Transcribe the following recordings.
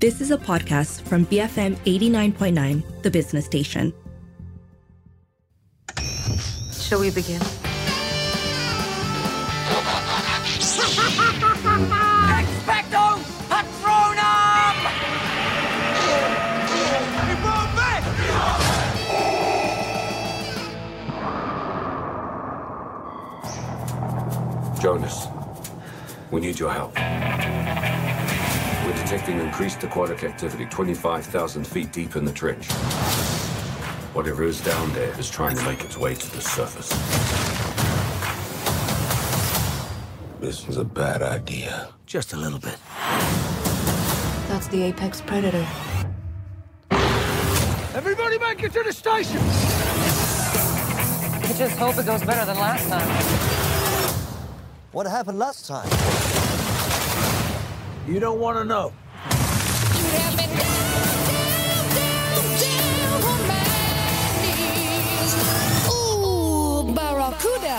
This is a podcast from BFM 89.9, the business station. Shall we begin? Expecto Patronum! Jonas, we need your help. We're detecting increased aquatic activity 25,000 feet deep in the trench. Whatever is down there is trying to make its way to the surface. This is a bad idea. Just a little bit. That's the apex predator. Everybody make it to the station! I just hope it goes better than last time. What happened last time? You don't want to know. Ooh, Barracuda.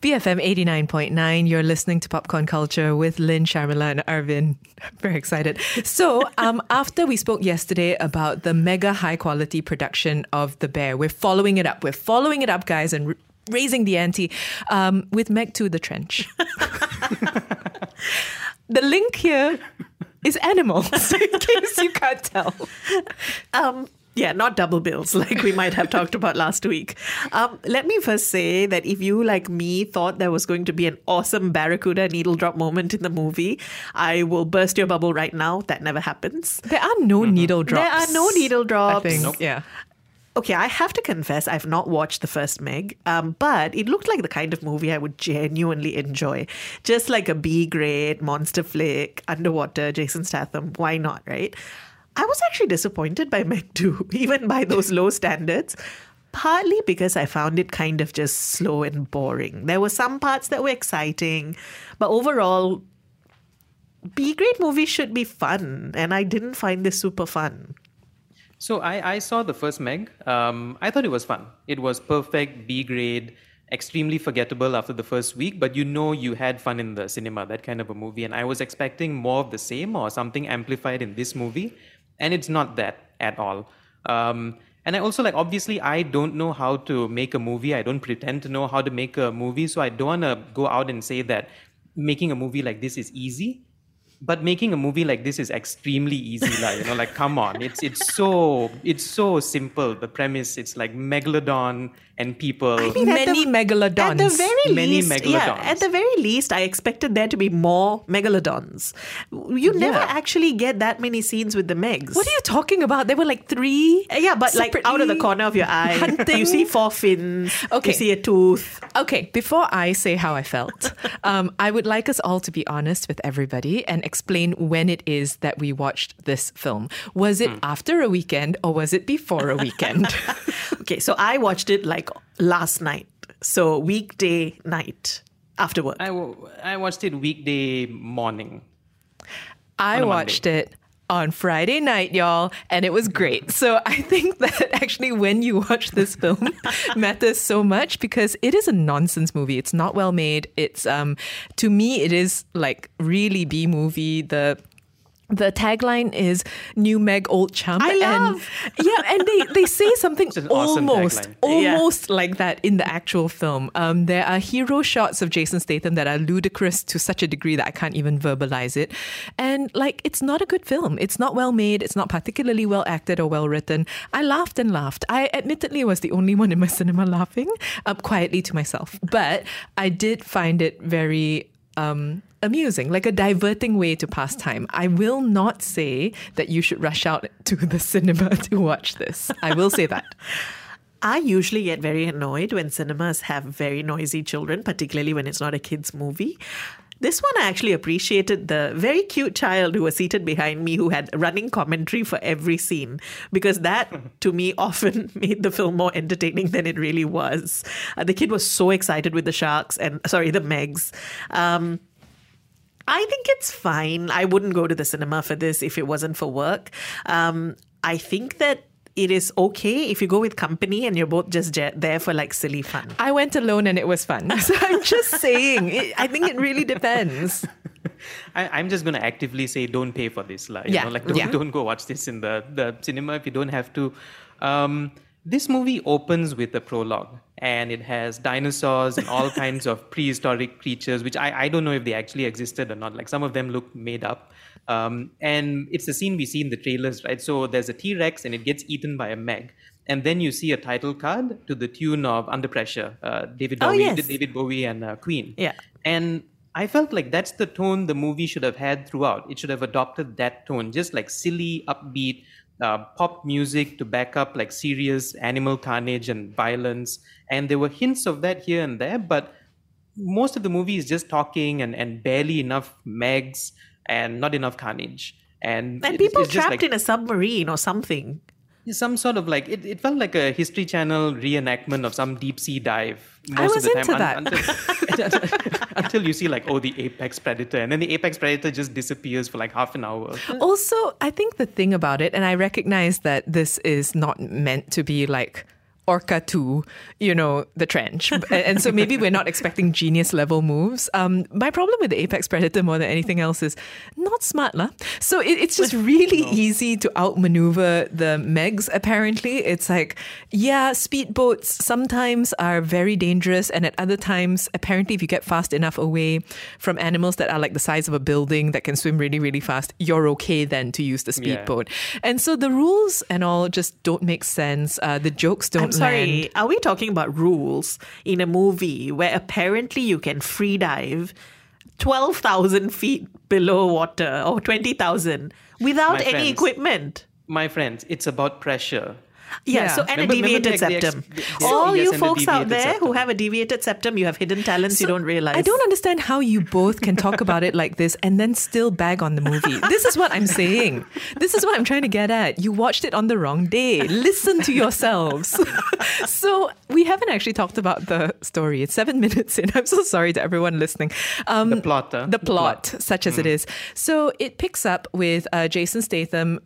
BFM 89.9, you're listening to Popcorn Culture with Lynn, Sharmila, and Arvin. Very excited. So, um, after we spoke yesterday about the mega high quality production of The Bear, we're following it up. We're following it up, guys, and r- raising the ante um, with Meg 2 the Trench. the link here is animals, in case you can't tell. Um, yeah, not double bills like we might have talked about last week. Um, let me first say that if you, like me, thought there was going to be an awesome Barracuda needle drop moment in the movie, I will burst your bubble right now. That never happens. There are no needle drops. There are no needle drops. I think. Yeah. Okay, I have to confess, I've not watched the first Meg, um, but it looked like the kind of movie I would genuinely enjoy. Just like a B grade monster flick, underwater, Jason Statham. Why not, right? I was actually disappointed by Meg 2, even by those low standards. Partly because I found it kind of just slow and boring. There were some parts that were exciting, but overall, B grade movies should be fun, and I didn't find this super fun. So I, I saw the first Meg. Um, I thought it was fun. It was perfect, B grade, extremely forgettable after the first week, but you know you had fun in the cinema, that kind of a movie. And I was expecting more of the same or something amplified in this movie. And it's not that at all. Um, and I also like, obviously, I don't know how to make a movie. I don't pretend to know how to make a movie. So I don't want to go out and say that making a movie like this is easy but making a movie like this is extremely easy like you know like come on it's it's so it's so simple the premise it's like megalodon and people I mean, at Many the- megalodons. At the very Many least, yeah, megalodons. at the very least, I expected there to be more megalodons. You never Yeah. actually get that many scenes with the megs. What are you talking about? There were like three. Uh, Yeah, but like out of the corner of your eye, hunting. you see four fins. Okay. you see a tooth. Okay, before I say how I felt, um, I would like us all to be honest with everybody and explain when it is that we watched this film. Was it hmm. after a weekend or was it before a weekend? Okay, so I watched it like last night. So weekday night after work. I, w- I watched it weekday morning I On a watched it on Friday night, y'all, and it was great. So I think that actually when you watch this film matters so much because it is a nonsense movie. It's not well made. It's um to me it is like really B movie. The the tagline is "New Meg, Old Chum." I and, love. yeah, and they they say something an awesome almost. Yeah. almost like that in the actual film. Um, there are hero shots of Jason Statham that are ludicrous to such a degree that I can't even verbalize it. And like, it's not a good film. It's not well made. It's not particularly well acted or well written. I laughed and laughed. I admittedly was the only one in my cinema laughing, um, quietly to myself. But I did find it very um, amusing, like a diverting way to pass time. I will not say that you should rush out to the cinema to watch this. I will say that. I usually get very annoyed when cinemas have very noisy children, particularly when it's not a kids' movie. This one, I actually appreciated the very cute child who was seated behind me who had running commentary for every scene because that, to me, often made the film more entertaining than it really was. Uh, the kid was so excited with the sharks and, sorry, the Megs. Um, I think it's fine. I wouldn't go to the cinema for this if it wasn't for work. Um, I think that it is okay if you go with company and you're both just je- there for like silly fun. I went alone and it was fun. So I'm just saying, it, I think it really depends. I, I'm just going to actively say don't pay for this. Like, you Yeah, know, like don't, yeah. don't go watch this in the, the cinema if you don't have to. Um, this movie opens with a prologue and it has dinosaurs and all kinds of prehistoric creatures, which I, I don't know if they actually existed or not. Like some of them look made up. Um, and it's the scene we see in the trailers, right? So there's a T Rex and it gets eaten by a Meg. And then you see a title card to the tune of Under Pressure, uh, David Oh, Bowie, yes. David Bowie and uh, Queen. Yeah. And I felt like that's the tone the movie should have had throughout. It should have adopted that tone, just like silly, upbeat uh, pop music to back up like serious animal carnage and violence. And there were hints of that here and there, but most of the movie is just talking and, and barely enough megs and not enough carnage. And, And it- people trapped like- in a submarine or something. some sort of like it, it felt like a history channel reenactment of some deep sea dive most was of the into time that. until, until you see like oh the apex predator and then the apex predator just disappears for like half an hour Also, I think the thing about it, and I recognize that this is not meant to be like Orca 2, you know, the trench. and, so maybe we're not expecting genius level moves. Um, my problem with the Apex Predator more than anything else is not smart. lah. So it, it's just really easy to outmaneuver the Megs, apparently. It's like, yeah, speedboats sometimes are very dangerous. And at other times, apparently, if you get fast enough away from animals that are like the size of a building that can swim really, really fast, you're okay then to use the Yeah. speedboat. And so the rules and all just don't make sense. Uh, the jokes don't sorry, land. are we talking about rules in a movie where apparently you can free dive 12,000 feet below water or 20,000 without My any friends. equipment? my friends it's about pressure Yeah, Yeah. so and Remember- a remember deviated the- the ex- septum. the- the- All yes, you and the folks out deviated there who have a deviated septum, you have hidden talents you don't realize. I don't understand how you both can talk about it like this and then still bag on the movie. This is what I'm saying. This is what I'm trying to get at. You watched it on the wrong day. Listen to yourselves. so we haven't actually talked about the story. It's seven minutes in. I'm so sorry to everyone listening. Um, The plot, huh? The The plot, plot. such as it is. So it picks up with uh, Jason Statham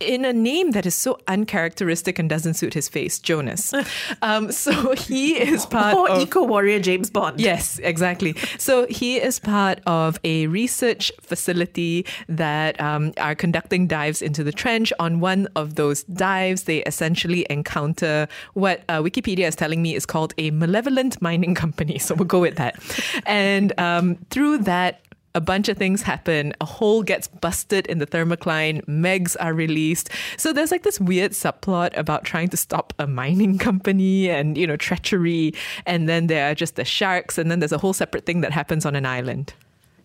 in a name that is so uncharacteristic and doesn't suit his face, Jonas. Um, so he is part Or of eco warrior James Bond. Yes, exactly. So he is part of a research facility that um, are conducting dives into the trench. On one of those dives, they essentially encounter what uh, Wikipedia is telling me is called a malevolent mining company. So we'll go with that. And um, through that, a bunch of things happen. A hole gets busted in the thermocline. Megs are released. So there's like this weird subplot about trying to stop a mining company and, you know, treachery. And then there are just the sharks. And then there's a whole separate thing that happens on an island.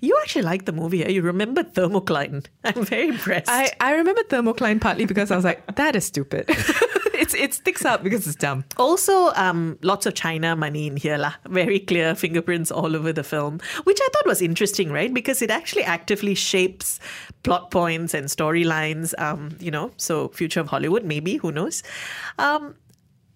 You actually like the movie. eh? You remember Thermocline. I'm very impressed. I, I remember Thermocline partly because I was like, that is stupid. it's It sticks out because it's dumb. Also, um, lots of China money in here, lah. Very clear fingerprints all over the film, which I thought was interesting, right? Because it actually actively shapes plot points and storylines. Um, you know, so future of Hollywood, maybe who knows? Um,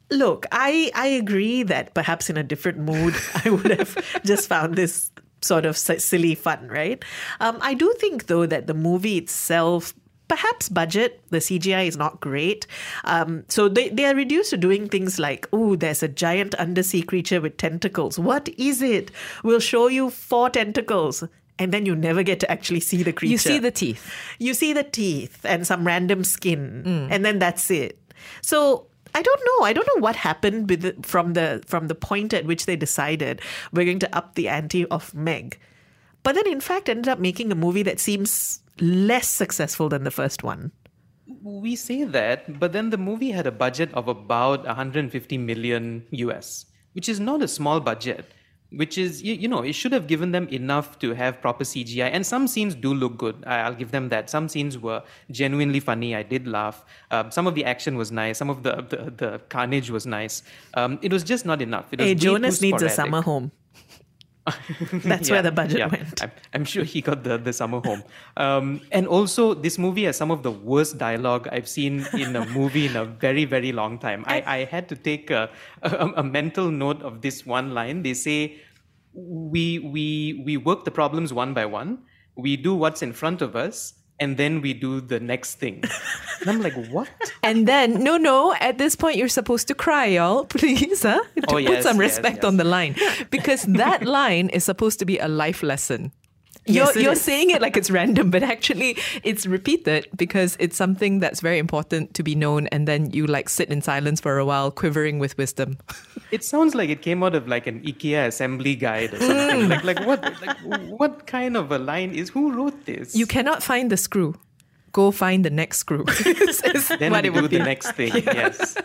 look, I I agree that perhaps in a different mood, I would have just found this sort of silly fun, right? Um, I do think though that the movie itself. Perhaps budget, the CGI is not great. Um, so they, they are reduced to doing things like, oh, there's a giant undersea creature with tentacles. What is it? We'll show you four tentacles. And then you never get to actually see the creature. You see the teeth. You see the teeth and some random skin, and then that's it. So I don't know. I don't know what happened with the, from the from the point at which they decided we're going to up the ante of Meg, but then in fact ended up making a movie that seems less successful than the first one. we say that but then the movie had a budget of about 150 million us which is not a small budget which is you, you know it should have given them enough to have proper cgi and some scenes do look good. I, i'll give them that. Some scenes were genuinely funny. I did laugh. Um, some of the action was nice. Some of the the, the carnage was nice. Um, it was just not enough. Hey, Jonas needs a summer home. That's where the budget went. I'm, I'm sure he got the, the summer home. Um, and also, this movie has some of the worst dialogue I've seen in a movie in a very, very long time. I, I had to take a, a, a mental note of this one line. They say, we, we, we work the problems one by one, we do what's in front of us, and then we do the next thing. And I'm like, what? And then, no, no, at this point, you're supposed to cry, y'all. Please, huh? To Oh, put yes, some yes, respect yes. on the line. Because that line is supposed to be a life lesson. You're, Yes, you're is. saying it like it's random, but actually it's repeated because it's something that's very important to be known, and then you like sit in silence for a while, quivering with wisdom. It sounds like it came out of like an IKEA assembly guide or something. like, like what, like what kind of a line is? Who wrote this? You cannot find the screw. Go find the next screw. is- is then what we it would do the be. next thing. Yes.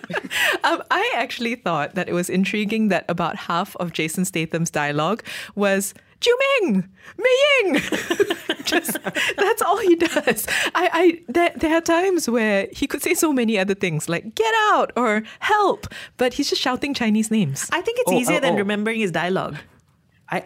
Um, I actually thought that it was intriguing that about half of Jason Statham's dialogue was Jiu Ming, Mei Ying. Just that's all he does. I, I there, there are times where he could say so many other things like "get out" or "help," but he's just shouting Chinese names. I think it's Oh, easier oh, than oh. remembering his dialogue. I,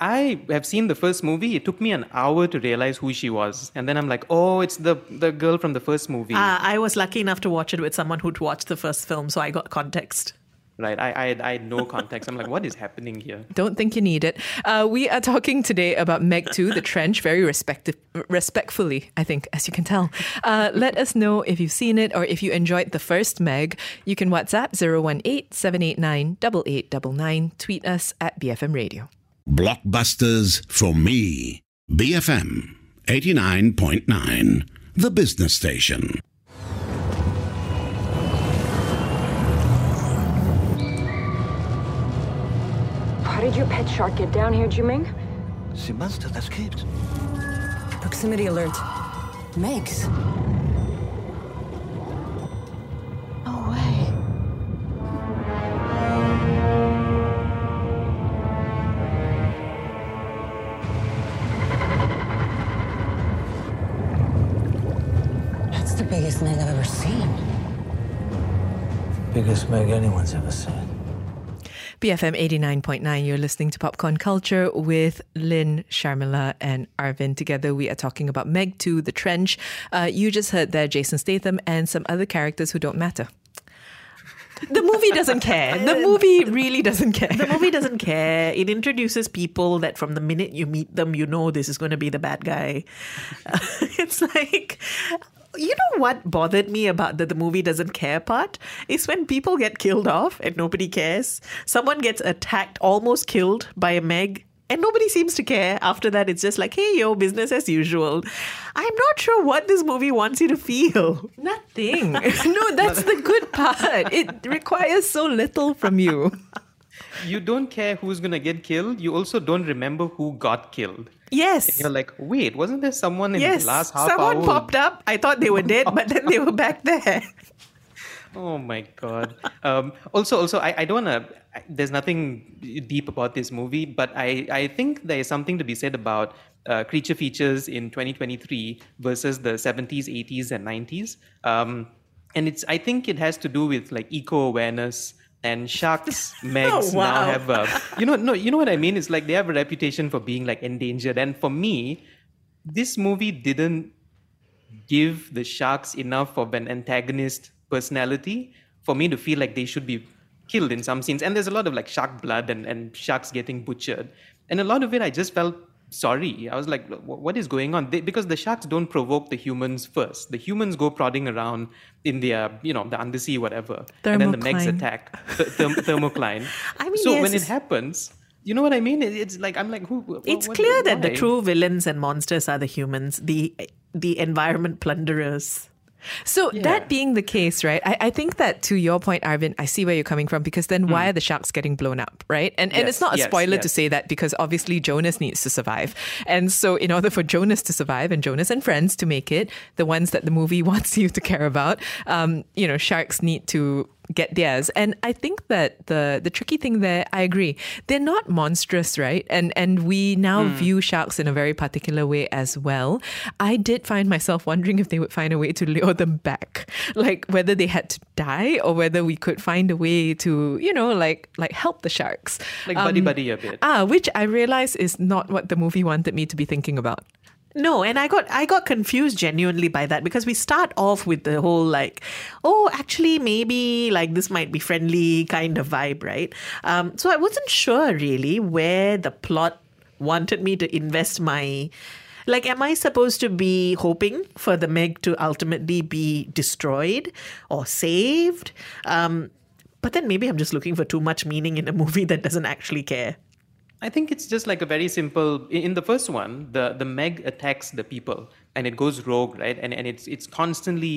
I have seen the first movie. It took me an hour to realize who she was. And then I'm like, oh, it's the, the girl from the first movie. Uh, I was lucky enough to watch it with someone who'd watched the first film, so I got context. Right. I, I, had, I had no context. I'm like, what is happening here? Don't think you need it. Uh, we are talking today about Meg 2, The Trench, very respecti- respectfully, I think, as you can tell. Uh, let us know if you've seen it or if you enjoyed the first Meg. You can WhatsApp 018 789 8899. Tweet us at BFM Radio. Blockbusters for me. BFM 89.9, the business station. How did your pet shark get down here, Jiuming? She must have escaped. Proximity alert. Megs. No way. That's the biggest Meg I've ever seen. Biggest Meg anyone's ever seen. BFM 89.9, you're listening to Popcorn Culture with Lynn, Sharmila, and Arvin. Together, we are talking about Meg 2, The Trench. Uh, you just heard there Jason Statham and some other characters who don't matter. The movie doesn't care. The movie really doesn't care. The movie doesn't care. It introduces people that from the minute you meet them, you know this is going to be the bad guy. it's like. You know what bothered me about the, the movie doesn't care part is when people get killed off and nobody cares. Someone gets attacked, almost killed by a Meg, and nobody seems to care. After that, it's just like, hey, yo, business as usual. I'm not sure what this movie wants you to feel. Nothing. no, that's the good part. It requires so little from you. You don't care who's going to get killed. You also don't remember who got killed. Yes. And you're like, wait, wasn't there someone in yes. the last half Someone hour? popped up. I thought they were dead, but then they were back there. Oh my god. Um, also, also, I, I don't want to. There's nothing deep about this movie, but I, I think there is something to be said about uh, creature features in 2023 versus the 70s, 80s, and 90s. Um, and it's. I think it has to do with like eco awareness. And sharks, Megs Oh, wow. now have a, you know, no, you know what I mean. It's like they have a reputation for being like endangered. And for me, this movie didn't give the sharks enough of an antagonist personality for me to feel like they should be killed in some scenes. And there's a lot of like shark blood and, and sharks getting butchered. And a lot of it, I just felt sorry. I was like, what is going on? They, because the sharks don't provoke the humans first. The humans go prodding around in their, you know, the undersea, whatever. and then the Megs attack. Th- therm- thermocline. I mean, so yes, when it happens, you know what I mean? It's like, I'm like, who? wh- It's what- clear that the true villains and monsters are the humans, the the environment plunderers. So that being the case, right? I, I think that to your point, Arvin, I see where you're coming from because then why are the sharks getting blown up, right? And and it's not a yes, spoiler to say that because obviously Jonas needs to survive. And so in order for Jonas to survive and Jonas and friends to make it, the ones that the movie wants you to care about, um, you know, sharks need to get theirs. And I think that the the tricky thing there, I agree, they're not monstrous, right? And and we now view sharks in a very particular way as well. I did find myself wondering if they would find a way to lure them back, like whether they had to die or whether we could find a way to, you know, like like help the sharks, Like buddy buddy a bit. Ah, which I realize is not what the movie wanted me to be thinking about. No, and I got I got confused genuinely by that because we start off with the whole like, oh, actually maybe like this might be friendly kind of vibe, right? Um, so I wasn't sure really where the plot wanted me to invest my. Like, am I supposed to be hoping for the Meg to ultimately be destroyed or saved? Um, but then maybe I'm just looking for too much meaning in a movie that doesn't actually care. I think it's just like a very simple. In in the first one, the the Meg attacks the people and it goes rogue, right? And and it's it's constantly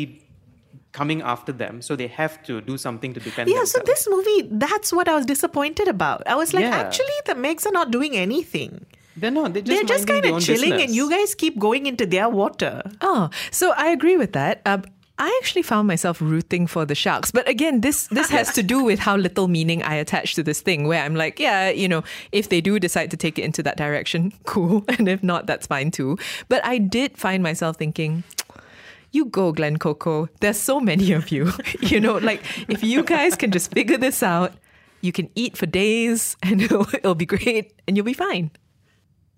coming after them, so they have to do something to defend. Themselves. Yeah, so this movie, that's what I was disappointed about. I was like, Yeah. actually, the Megs are not doing anything. they're not. They're just, They're just kind of chilling, business. and you guys keep going into their water. Oh, so I agree with that. Um, I actually found myself rooting for the sharks, but again, this this has to do with how little meaning I attach to this thing. Where I'm like, yeah, you know, if they do decide to take it into that direction, cool, and if not, that's fine too. But I did find myself thinking. You go, Glen Coco. There's so many of you. you know, like if you guys can just figure this out, you can eat for days and it'll, it'll be great and you'll be fine.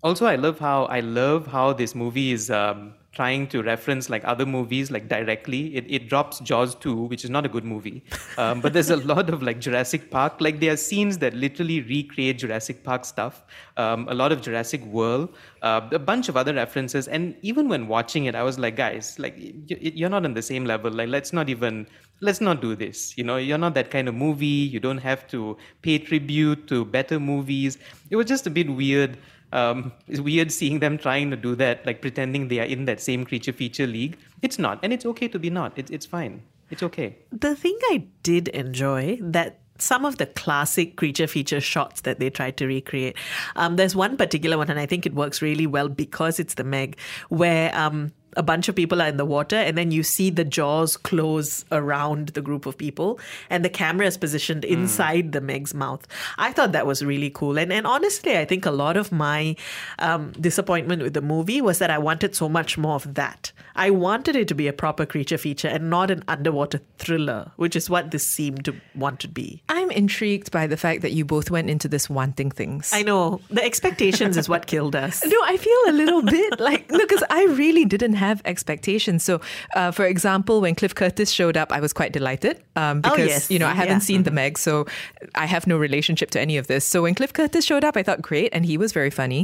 Also, I love how I love how this movie is um, trying to reference like other movies like directly. It, it drops Jaws 2, which is not a good movie, um, but there's a lot of like Jurassic Park. Like there are scenes that literally recreate Jurassic Park stuff. Um, a lot of Jurassic World, uh, a bunch of other references, and even when watching it, I was like, guys, like you're not on the same level. Like let's not even let's not do this. You know, you're not that kind of movie. You don't have to pay tribute to better movies. It was just a bit weird um, it's weird seeing them trying to do that, like pretending they are in that same creature feature league. It's not, and it's okay to be not. It's it's fine. It's okay. The thing I did enjoy that some of the classic creature feature shots that they tried to recreate. Um, there's one particular one, and I think it works really well because it's the Meg, where um, a bunch of people are in the water, and then you see the jaws close around the group of people, and the camera is positioned inside the Meg's mouth. I thought that was really cool, and and honestly, I think a lot of my um, disappointment with the movie was that I wanted so much more of that. I wanted it to be a proper creature feature and not an underwater thriller, which is what this seemed to want to be. I'm intrigued by the fact that you both went into this wanting things. I know the expectations is what killed us. No, I feel a little bit like no, because I really didn't have expectations. So, uh, for example, when Cliff Curtis showed up, I was quite delighted um, Oh, because yes. you know I haven't Yeah. seen the Meg, so I have no relationship to any of this. So when Cliff Curtis showed up, I thought great, and he was very funny.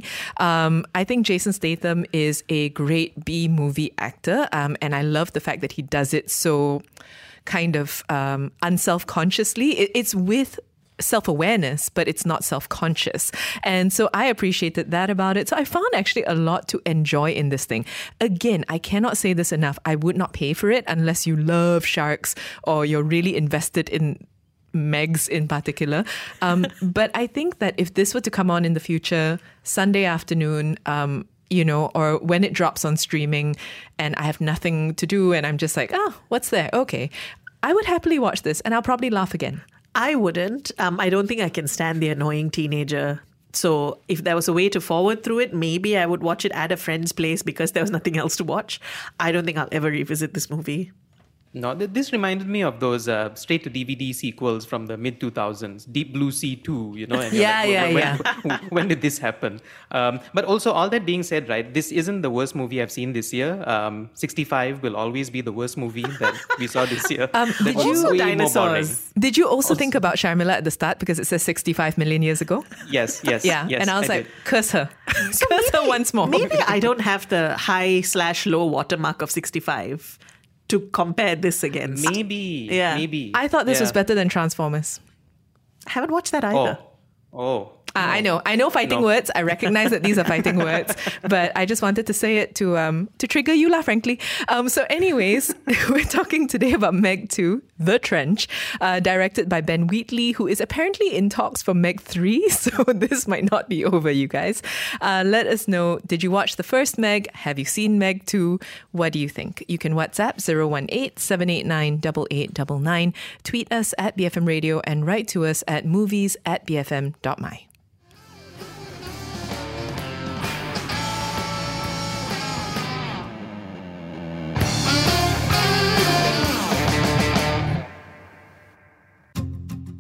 Um, I think Jason Statham is a great B movie actor, um, and I love the fact that he does it so kind of um, unself consciously. It, it's with self awareness, but it's not self conscious. And so I appreciated that about it. So I found actually a lot to enjoy in this thing. Again, I cannot say this enough. I would not pay for it unless you love sharks or you're really invested in Megs in particular. Um, but I think that if this were to come on in the future, Sunday afternoon, um, you know, or when it drops on streaming and I have nothing to do and I'm just like, oh, what's there? Okay. I would happily watch this and I'll probably laugh again. I wouldn't. Um, I don't think I can stand the annoying teenager. So if there was a way to forward through it, maybe I would watch it at a friend's place because there was nothing else to watch. I don't think I'll ever revisit this movie. No, th- this reminded me of those uh, straight to DVD sequels from the mid 2000s, Deep Blue Sea 2, you know. and you're Yeah, yeah, when, When, when did this happen? Um, but also, all that being said, right, this isn't the worst movie I've seen this year. Um, 65 will always be the worst movie that we saw this year. Um, did you- way more boring. Did you also think about Sharmila at the start because it says 65 million years ago? Yes, yes. Yeah. yes, and I was like, did. curse her. curse her once more. Maybe I don't have the high slash low watermark of 65 to compare this against. maybe, Yeah. maybe. I thought this was better than Transformers. I haven't watched that either. Oh, oh. Uh, I know, I know fighting No. words. I recognize that these are fighting words, but I just wanted to say it to um to trigger you, lah. Frankly. Um. So, anyways, we're talking today about Meg Two, The Trench, uh, directed by Ben Wheatley, who is apparently in talks for Meg Three. So this might not be over, you guys. Uh, let us know. Did you watch the first Meg? Have you seen Meg Two? What do you think? You can WhatsApp 018-789-8899, tweet us at BFM Radio, and write to us at movies at bfm.my.